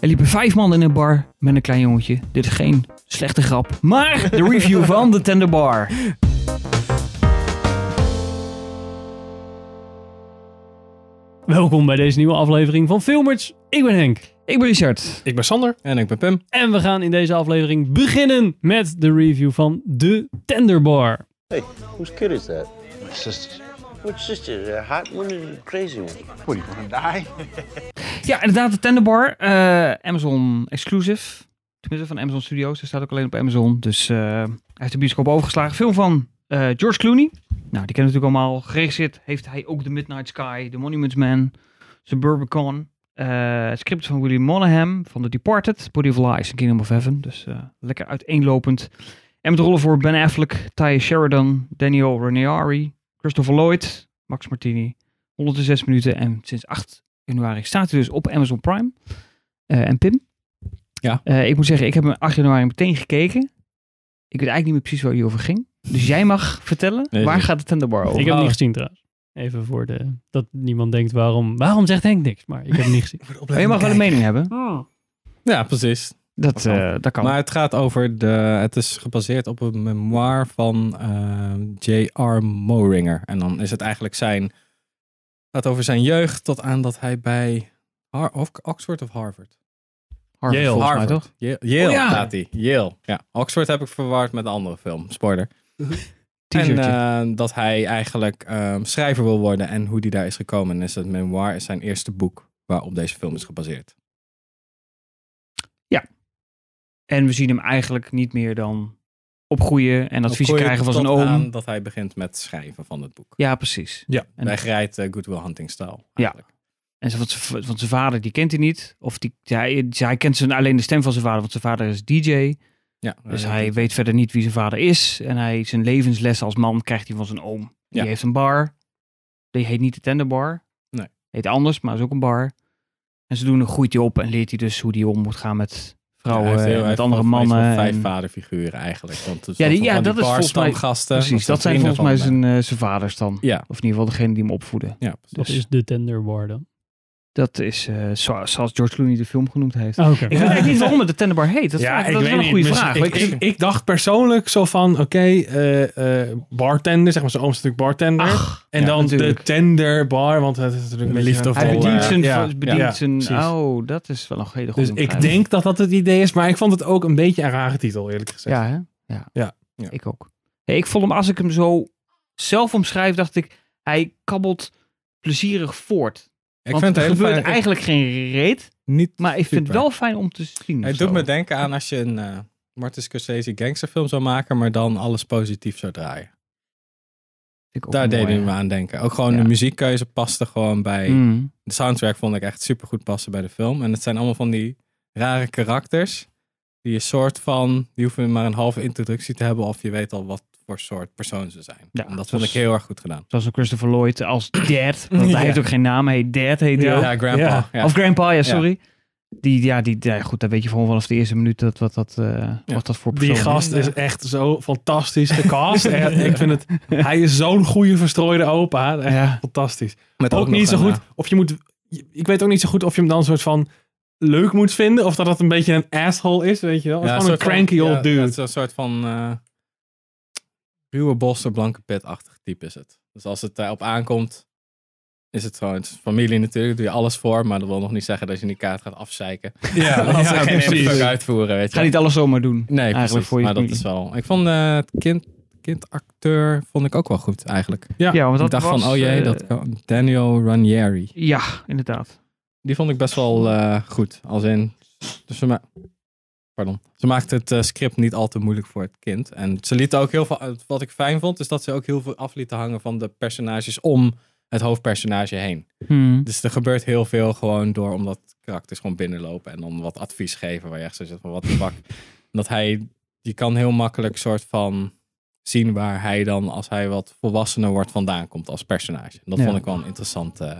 Er liepen vijf man in een bar met een klein jongetje. Dit is geen slechte grap, maar de review van de Tender Bar. Welkom bij deze nieuwe aflevering van Filmers. Ik ben Henk. Ik ben Richard. Ik ben Sander. En ik ben Pim. En we gaan in deze aflevering beginnen met de review van de Tender Bar. Hey, whose kid is that? My sister's. Which sister? The hot one or the crazy one? What, are you gonna die? Ja, inderdaad, de Tender Bar. eh, Amazon exclusive. Tenminste, van Amazon Studios. Hij staat ook alleen op Amazon. Dus eh, hij heeft de bioscoop overgeslagen. Film van eh, George Clooney. Nou, die kennen we natuurlijk allemaal. Geregisseerd heeft hij ook The Midnight Sky, The Monuments Man, Suburbicon. Het script van William Monahan van The Departed, Body of Lies en Kingdom of Heaven. Dus lekker uiteenlopend. En met rollen voor Ben Affleck, Ty Sheridan, Daniel Ranieri, Christopher Lloyd, Max Martini. 106 minuten en sinds 8 januari staat hij dus op Amazon Prime. Eh, en Pim? Ja. Eh, ik moet zeggen, ik heb hem 8 januari meteen gekeken. Ik weet eigenlijk niet meer precies waar hij over ging. Dus jij mag vertellen, Nee, waar nee. gaat de Tenderbar over? Ik heb hem Oh. niet gezien trouwens. Even voor de... Dat niemand denkt waarom... Waarom zegt Henk niks? Maar ik heb hem niet gezien. Maar je mag wel een mening hebben. Ja, precies. Dat, eh, dat kan. Maar het gaat over de. Het is gebaseerd op een memoir van J.R. Moringer. En dan is het eigenlijk zijn. Het gaat over zijn jeugd tot aan dat hij bij. Har of Oxford of Harvard? Harvard, Yale. volgens mij, Harvard. toch? Yale, Yale Oh, ja. staat hij. Yale. Ja. Oxford heb ik verward met een andere film. Spoiler. En T-shirtje. eh, dat hij eigenlijk ehm, schrijver wil worden en hoe die daar is gekomen. En is het memoir is zijn eerste boek waarop deze film is gebaseerd. En we zien hem eigenlijk niet meer dan opgroeien en adviezen Opgroeien krijgen van zijn oom. dat hij begint met schrijven van het boek. Ja, precies. Ja, En- bij grijt uh, Goodwill Hunting style. Eigenlijk. En zo- want zijn- want zijn vader, die kent hij niet. Of die, ja, hij, hij kent zijn, alleen de stem van zijn vader, want zijn vader is DJ. Ja, Dus hij weet verder niet wie zijn vader is. En hij, zijn levenslessen als man krijgt hij van zijn oom. Die Ja. heeft een bar. Die heet niet de Tenderbar. Nee. Heet anders, maar is ook een bar. En zodoende groeit hij op en leert hij dus hoe hij om moet gaan met heel- met andere mannen. vijf en- vaderfiguren eigenlijk. Want het Ja, die- ja, die dat is volgens mij- barstamgasten, Precies, dat zijn volgens mij zijn, eh, zijn vaders dan. Ja, Of in ieder geval degene die hem opvoeden. ja, Dat Dus- is de Tender Bar dan. Dat is eh, zo- zoals George Clooney de film genoemd heeft. Oké. Ik weet eigenlijk niet waarom het de Tenderbar heet. Dat, Ja, ik- dat is wel een goede vraag. Ik, Ik- ik, dacht persoonlijk zo van, oké, eh, eh, bartender, zeg maar, is natuurlijk bartender. Ach, en ja, dan natuurlijk. de tenderbar, want het is natuurlijk een beetje... Liefdevol, hij bedient zijn... ja, bedient ja, zijn oh, dat is wel een hele goede Dus ik denk dat dat het idee is, maar ik vond het ook een beetje een rare titel, eerlijk gezegd. Ja, hè? Ja. Ja. Ja. Ik ook. Ja, ik vond hem, als ik hem zo zelf omschrijf, dacht ik, hij kabbelt plezierig voort. Ik Want vind het er heel gebeurt fijn. eigenlijk geen reet, Niet maar ik vind het wel fijn om te zien. Of doet me denken aan als je een eh Martin Scorsese gangsterfilm zou maken, maar dan alles positief zou draaien. Daar deed ja. me aan denken. Ook gewoon Ja. de muziekkeuze paste gewoon bij... Mm. De soundtrack vond ik echt super goed passen bij de film. En het zijn allemaal van die rare karakters. Die een soort van. Die hoeven maar een halve introductie te hebben. Of je weet al wat voor soort persoon ze zijn. Ja, en dat vond was- ik heel erg goed gedaan. Zoals een Christopher Lloyd als Dad. Want hij Ja. heeft ook geen naam. Hij heet Dad, heet hij Ja. Ja, grandpa. Ja. Ja. Of Grandpa, ja, sorry. Die, ja, die, ja, goed, dan weet je gewoon vanaf de eerste minuut dat, wat, dat, eh, wat dat voor persoon Die gast is. echt zo fantastisch gecast. Echt, ik vind het, hij is zo'n goede verstrooide opa. Echt Ja. fantastisch. Met ook niet zo een, goed. Of je moet. Ik weet ook niet zo goed of je hem dan een soort van leuk moet vinden. Of dat het een beetje een asshole is, weet je wel. Het is gewoon een soort van- cranky ja, old dude. Het is een soort van eh ruwe bosse, blanke pit-achtig type is het. Dus als het erop aankomt, is het gewoon het is familie natuurlijk. Doe je alles voor, maar dat wil nog niet zeggen dat je die kaart gaat afzeiken. Ja, Als ja, geen ene precies. fuck uitvoeren, weet je. Ga niet alles zomaar doen. Nee, eigenlijk precies. voor je maar dat is wel... Ik vond eh, het kind, kindacteur vond ik ook wel goed eigenlijk. Ja. Ja, want dat ik dacht was, van, oh jee, eh, dat kan- Daniel Ranieri. Ja, inderdaad. Die vond ik best wel eh, goed. Als in, dus ze, ma Pardon. ze maakte het eh, script niet al te moeilijk voor het kind. En ze liet ook heel veel, wat ik fijn vond, is dat ze ook heel veel af lieten hangen van de personages om het hoofdpersonage heen. Hmm. Dus er gebeurt heel veel gewoon door omdat karakters gewoon binnenlopen en dan wat advies geven waar je echt zo zit van wat de fuck. Dat hij, je kan heel makkelijk soort van zien waar hij dan als hij wat volwassener wordt vandaan komt als personage. Dat Ja. vond ik wel een interessant, eh,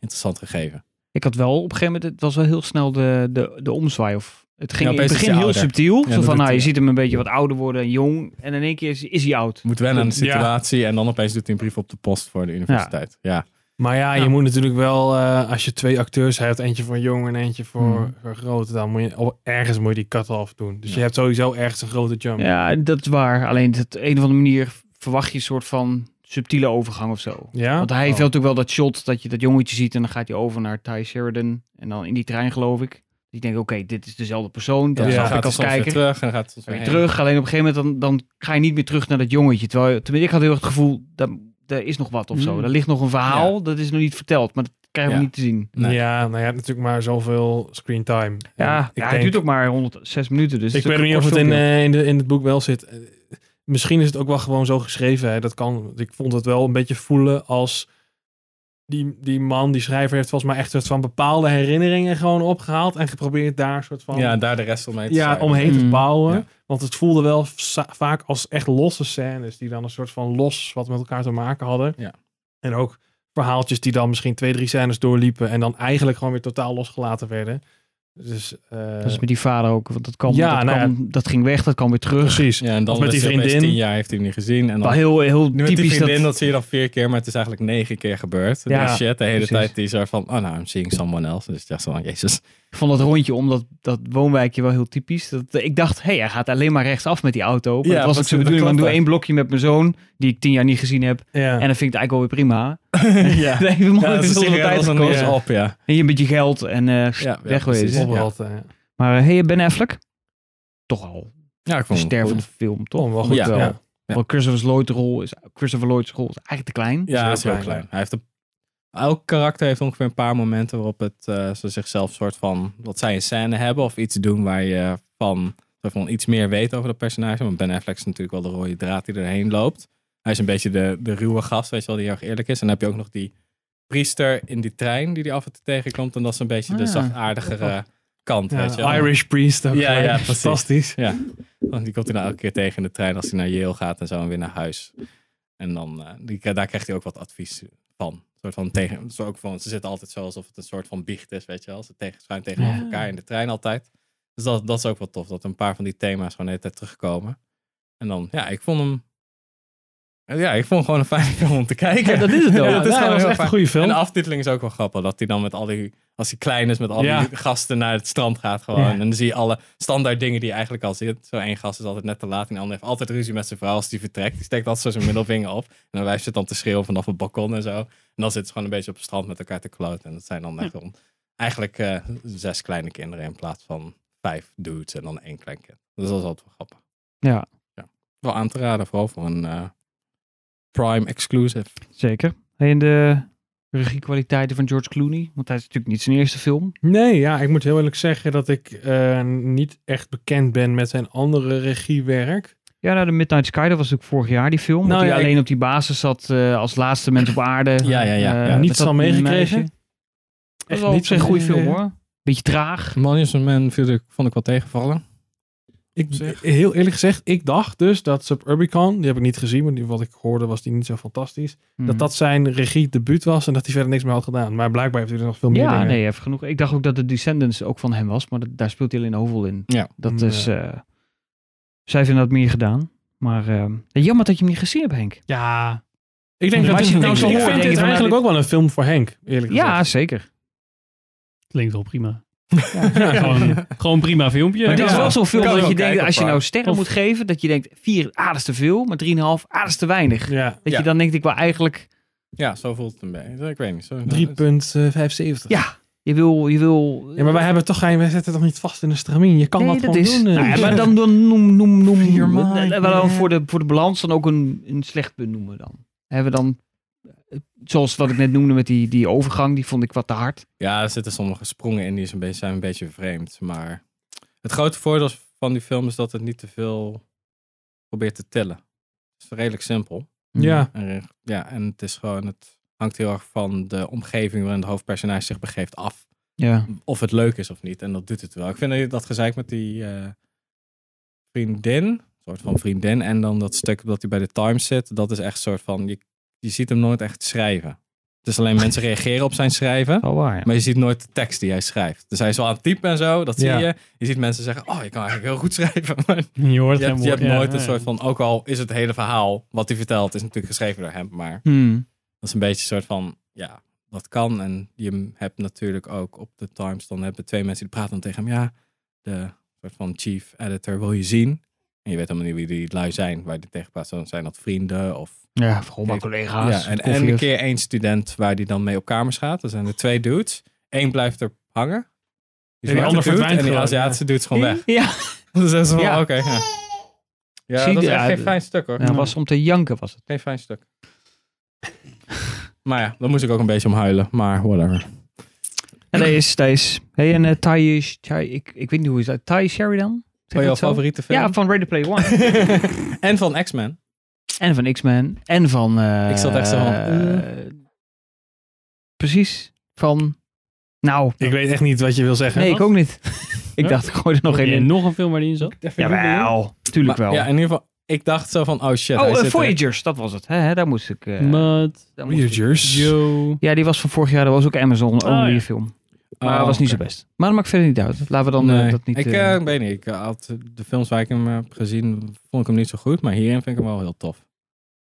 interessant gegeven. Ik had wel op een gegeven moment, het was wel heel snel de, de, de omzwaai. Of het ging Ja, in het begin heel ouder. subtiel. Ja, zo dat van, nou, je ziet hem een beetje wat ouder worden en jong. En in één keer is, is hij oud. Moet wennen aan de Ja. situatie en dan opeens doet hij een brief op de post voor de universiteit. Ja. Maar ja, je Ja. moet natuurlijk wel, eh, als je twee acteurs hebt, eentje voor jong en eentje voor, Hmm. voor groot, dan moet je oh, ergens moet je die cut-off doen. Dus Ja. je hebt sowieso ergens een grote jump. Ja, dat is waar. Alleen op een of andere manier verwacht je een soort van subtiele overgang of zo. Ja? Want hij Oh. heeft natuurlijk wel dat shot dat je dat jongetje ziet en dan gaat hij over naar Ty Sheridan. En dan in die trein geloof ik. Ik denk, oké, dit is dezelfde persoon. Ja, dan gaat ik als kijker. terug en dan gaat Weer weer terug. Alleen op een gegeven moment dan, dan ga je niet meer terug naar dat jongetje. Terwijl tenminste, ik had heel erg het gevoel, dat, er is nog wat of zo. Mm. Er ligt nog een verhaal, dat is nog niet verteld. Maar dat krijgen we Ja. niet te zien. Nee. Ja, nou, je hebt natuurlijk maar zoveel screen time. Ja, En ja ik het duurt ook maar 106 minuten. Dus ik weet niet of het in, eh, in, de, in het boek wel zit. Eh, Misschien is het ook wel gewoon zo geschreven. Hè. Dat kan. Ik vond het wel een beetje voelen als die, die man, die schrijver, heeft volgens mij echt een soort van bepaalde herinneringen gewoon opgehaald en geprobeerd daar een soort van Ja, daar de rest omheen te ja, schrijven. omheen te Mm. bouwen. Ja. Want het voelde wel vaak als echt losse scènes die dan een soort van los wat met elkaar te maken hadden. Ja. En ook verhaaltjes die dan misschien twee, drie scènes doorliepen en dan eigenlijk gewoon weer totaal losgelaten werden. Dus eh, Dat is met die vader ook. Want dat, kan, Ja, dat, nou ja. kan, dat ging weg, dat kwam weer terug. precies. Ja, en dan Of met is die vriendin. tien jaar heeft hij hem niet gezien. En Wel dan, heel, heel nu met die typisch vriendin, dat... dat... zie je dan vier keer, maar het is eigenlijk negen keer gebeurd. Ja, Ja, shit, de hele precies. tijd die zo van, oh nou, I'm seeing someone else. Dus ik dacht zo van, jezus. Ik vond dat rondje om dat, dat woonwijkje wel heel typisch. Dat, ik dacht, hé, hij gaat alleen maar rechtsaf met die auto. Maar Ja, dat was ook zijn bedoeling. Want doe één blokje met mijn zoon, die ik tien jaar niet gezien heb. Ja. En dan vind ik het eigenlijk wel weer prima. ja, Nee, we ja, tijd een gekozen. op, ja. En je met je geld en eh ja, wegwezen. eh, Maar hé, hey, Ben Affleck? Toch al Ja, ik een vond stervende film, toch? wel goed. Ja, Ja. ja. Want Christopher Lloyd's rol is, Christopher Lloyd's rol is eigenlijk te klein. Ja, is heel klein, klein. Hij heeft een, elk karakter heeft ongeveer een paar momenten waarop het, eh, ze zichzelf soort van, wat zij een scène hebben of iets doen waar je van, soort van iets meer weet over dat personage. Want Ben Affleck is natuurlijk wel de rode draad die erheen loopt. Hij is een beetje de, de ruwe gast, weet je wel, die heel erg eerlijk is. En dan heb je ook nog die priester in die trein die die af en toe tegenkomt. En dat is een beetje de Ah. zachtaardigere kant, Ja, weet je wel. Irish priest ook. Ja, ja, precies. Fantastisch. Ja, want die komt hij nou elke keer tegen in de trein als hij naar Yale gaat en zo en weer naar huis. En dan, eh, die, daar krijgt hij ook wat advies van. Een soort van tegen, zo ook van, ze zitten altijd zo alsof het een soort van biecht is, weet je wel. Ze tegen, schuin tegenover Ja. elkaar in de trein altijd. Dus dat, dat is ook wel tof, dat een paar van die thema's gewoon de hele tijd terugkomen. En dan, ja, ik vond hem... Ja, ik vond gewoon een fijne film om te kijken. Ja, dat is het wel. Ja, Ja, dat is gewoon echt een goede film. En de aftiteling is ook wel grappig. Dat hij dan met al die, als hij klein is, met al Ja. die gasten naar het strand gaat gewoon. Ja. En dan zie je alle standaard dingen die je eigenlijk al ziet. Zo één gast is altijd net te laat. En de ander heeft altijd ruzie met zijn vrouw als die vertrekt. Die steekt altijd zo zijn middelvinger op. En dan wijst ze dan te schreeuwen vanaf het balkon en zo. En dan zitten ze gewoon een beetje op het strand met elkaar te kloten. En dat zijn dan echt wel eigenlijk eh, zes kleine kinderen in plaats van vijf dudes en dan één klein kind. Dus dat is altijd wel grappig. Ja, Wel aan te raden, vooral voor een eh, Prime exclusive. zeker. En de regiekwaliteiten van George Clooney? Want hij is natuurlijk niet zijn eerste film. Nee, ja, ik moet heel eerlijk zeggen dat ik eh, niet echt bekend ben met zijn andere regiewerk. Ja, nou, de Midnight Sky, dat was natuurlijk vorig jaar die film. Nou dat hij ja, ik- alleen op die basis zat eh, als laatste mens op aarde. Ja, ja, ja. Eh, Ja, met niets van meegekregen? Dat Echt is een van goede film hoor. Beetje traag. Monuments Man viel ik- vond ik wel tegenvallen. Ik, heel eerlijk gezegd, ik dacht dus dat Suburbicon, die heb ik niet gezien, maar die, wat ik hoorde was die niet zo fantastisch. Mhm. Dat dat zijn regie debuut was en dat hij verder niks meer had gedaan. Maar blijkbaar heeft hij er nog veel meer Ja, dingen. nee, even genoeg. Ik dacht ook dat de Descendants ook van hem was, maar dat- daar speelt hij alleen een hoofdrol in. Ja. Dat Ja. is... eh zij vinden dat meer gedaan. Maar eh, jammer dat je hem niet gezien hebt, Henk. Ja. Ik denk dat je het nou ik zo hoort, vind denk dit je van, eigenlijk ook wel een film voor Henk, eerlijk gezegd. Ja, zeker. Klinkt wel prima. Ja, gewoon, gewoon prima filmpje. Maar dit is wel zo'n film Kan dat je denkt, kijken als je nou sterren Of- moet geven, dat je denkt, 4, ah, dat is te veel, maar 3,5, ah, dat is te weinig. Ja. Dat Ja. je dan denkt, ik wil eigenlijk, Ja, zo voelt het een beetje. Ik weet niet. Zo, 3,75. ja, je wil, je wil... Ja, maar wij hebben toch geen, wij zetten toch niet vast in een stramien. Je kan Nee, dat, dat gewoon is. doen. eh. Nou ja, maar dan, dan noem, noem, noem, your noem dan voor de, voor de balans dan ook een, een slecht punt noemen dan. Hebben we dan, eh, zoals wat ik net noemde met die, die overgang, die vond ik wat te hard. Ja, er zitten sommige sprongen in die is een beetje, zijn een beetje vreemd. Maar het grote voordeel van die film is dat het niet te veel probeert te tellen. Het is redelijk simpel. Ja. En, ja, en het is gewoon, het hangt heel erg van de omgeving waarin het hoofdpersonage zich begeeft af. Ja. Of het leuk is of niet. En dat doet het wel. Ik vind dat- dat gezeik met die eh, vriendin, een soort van vriendin, en dan dat stuk dat hij bij de Times zit, dat is echt een soort van, je, je ziet hem nooit echt schrijven. Is alleen mensen reageren op zijn schrijven. Wel waar, ja. Maar je ziet nooit de tekst die hij schrijft. Dus hij is wel aan het typen en zo, dat zie Ja. je. Je ziet mensen zeggen, oh, je kan eigenlijk heel goed schrijven. Maar Je hoort je hebt, je hebt Ja, nooit een soort van, ook al is het hele verhaal wat hij vertelt, is natuurlijk geschreven door hem. Maar Hmm. dat is een beetje een soort van, ja, dat kan. En je hebt natuurlijk ook op de Times, dan hebben twee mensen die praten dan tegen hem. Ja, de soort van chief editor wil je zien. En je weet helemaal niet wie die lui zijn, waar die tegen praat. Dan zijn dat vrienden of... Ja, gewoon maar Oké. collega's. ja, en, en een keer één student waar die dan mee op kamers gaat. Er zijn er twee dudes. Eén blijft er hangen. Die, En die zwarte ander dude verdwijnt En die gewoon, Aziatische dude is gewoon weg. Ja, Dus dat is van, Ja. oké. ja. Ja, Zie dat is echt ja, geen fijn stuk hoor. ja, was om te janken was het. Geen fijn stuk. maar ja, daar moest ik ook een beetje om huilen. Maar whatever. En dat is. Hey, en uh, Ty, Ty, ik, ik weet niet hoe is dat. Ty Sheridan? Zeg Van je jouw favoriete film? Ja, van Ready Player One. en van X-Men. en van X-Men. En van... eh, Ik zat echt zo van, eh, Precies. Van... Nou, Ik weet echt niet wat je wil zeggen. nee, ik ook niet. ik Huh? dacht, ik gooi er nog één een in. nog een film waar die in zat? Jawel, tuurlijk Maar, wel. ja, in ieder geval, ik dacht zo van, oh shit. oh, er. Voyagers, dat was het. Hè, hè, daar moest ik... eh, ik- Voyagers. Ja, die was van vorig jaar. Dat was ook Amazon only ja. film. Maar Oh, dat was niet zo best. Maar dat maakt verder niet uit. Laten we dan eh, dat niet... ik eh, eh, weet niet. Ik had de films waar ik hem heb gezien, vond ik hem niet zo goed. Maar hierin vind ik hem wel heel tof.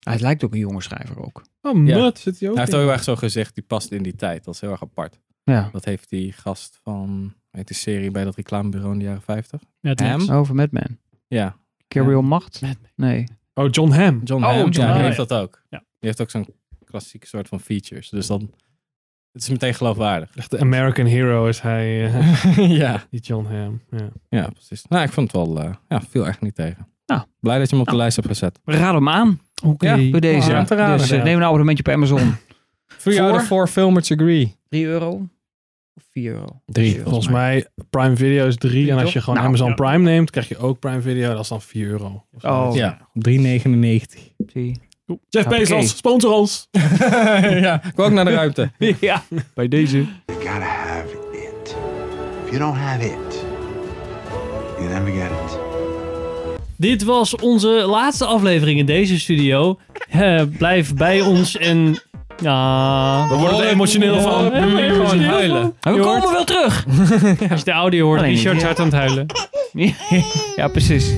Hij lijkt ook een jonge schrijver ook. Oh, Ja. Zit hij ook Hij heeft in. heel erg zo'n gezicht, die past in die tijd. Dat is heel erg apart. Ja. Dat heeft die gast van, heet die serie bij dat reclamebureau in de jaren 50? Ja, het Ham? Over Madman. Ja, Carry Ja. On Macht? Madman. Nee. Oh, John Hamm. John Oh, Hamm. John ja, heeft dat ook. Ja. Die heeft ook zo'n klassieke soort van features. Dus dan, het is meteen geloofwaardig. Echt de American hero is hij. eh, ja. die John Hamm. Ja. ja, precies. Nou, ik vond het wel, eh, ja, viel echt niet tegen. Nou. Blij dat je hem op de Nou. lijst hebt gezet. We raden hem aan. Oké. Ja, Bij deze. Ja, aan te raden. dus eh, Ja. neem een abonnementje op Amazon. Three Voor? out of four filmers agree. 3 euro? Of 4 euro? Drie, Euro. Volgens mij Prime Video is 3. En als je gewoon Nou, Amazon ja. Prime neemt, krijg je ook Prime Video. Dat is dan 4 euro. Of zo. Oh. Ja, 3,99. Zie. Jeff. Bezos, sponsor ons. ja, ik ook naar de ruimte. ja, bij deze. You gotta have it. If you don't have it, you never get it. Dit was onze laatste aflevering in deze studio. Blijf bij ons en... Ja... We worden er emotioneel van. Ja, Nu emotioneel gewoon huilen. We komen wel terug. Als je de audio hoort, Richard hard aan het huilen. ja, precies.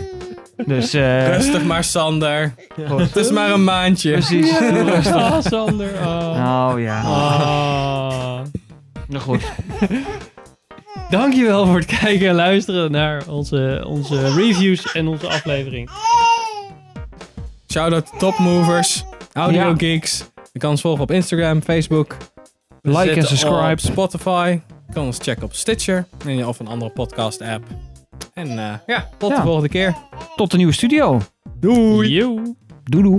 Dus, eh Rustig maar, Sander. Het is maar een maandje. precies. Rustig. Ah, Sander. ah. Oh ja. Ah. Nou goed. Dankjewel voor het kijken en luisteren naar onze, onze reviews en onze aflevering. Shout-out to Topmovers, Audio Ja. Geeks. Je kan ons volgen op Instagram, Facebook. We Like en zitten subscribe. Op Spotify. Je kan ons checken op Stitcher. En of een andere podcast app. En eh, ja, tot Ja. de volgende keer. Tot de nieuwe studio. Doei. Doei doei.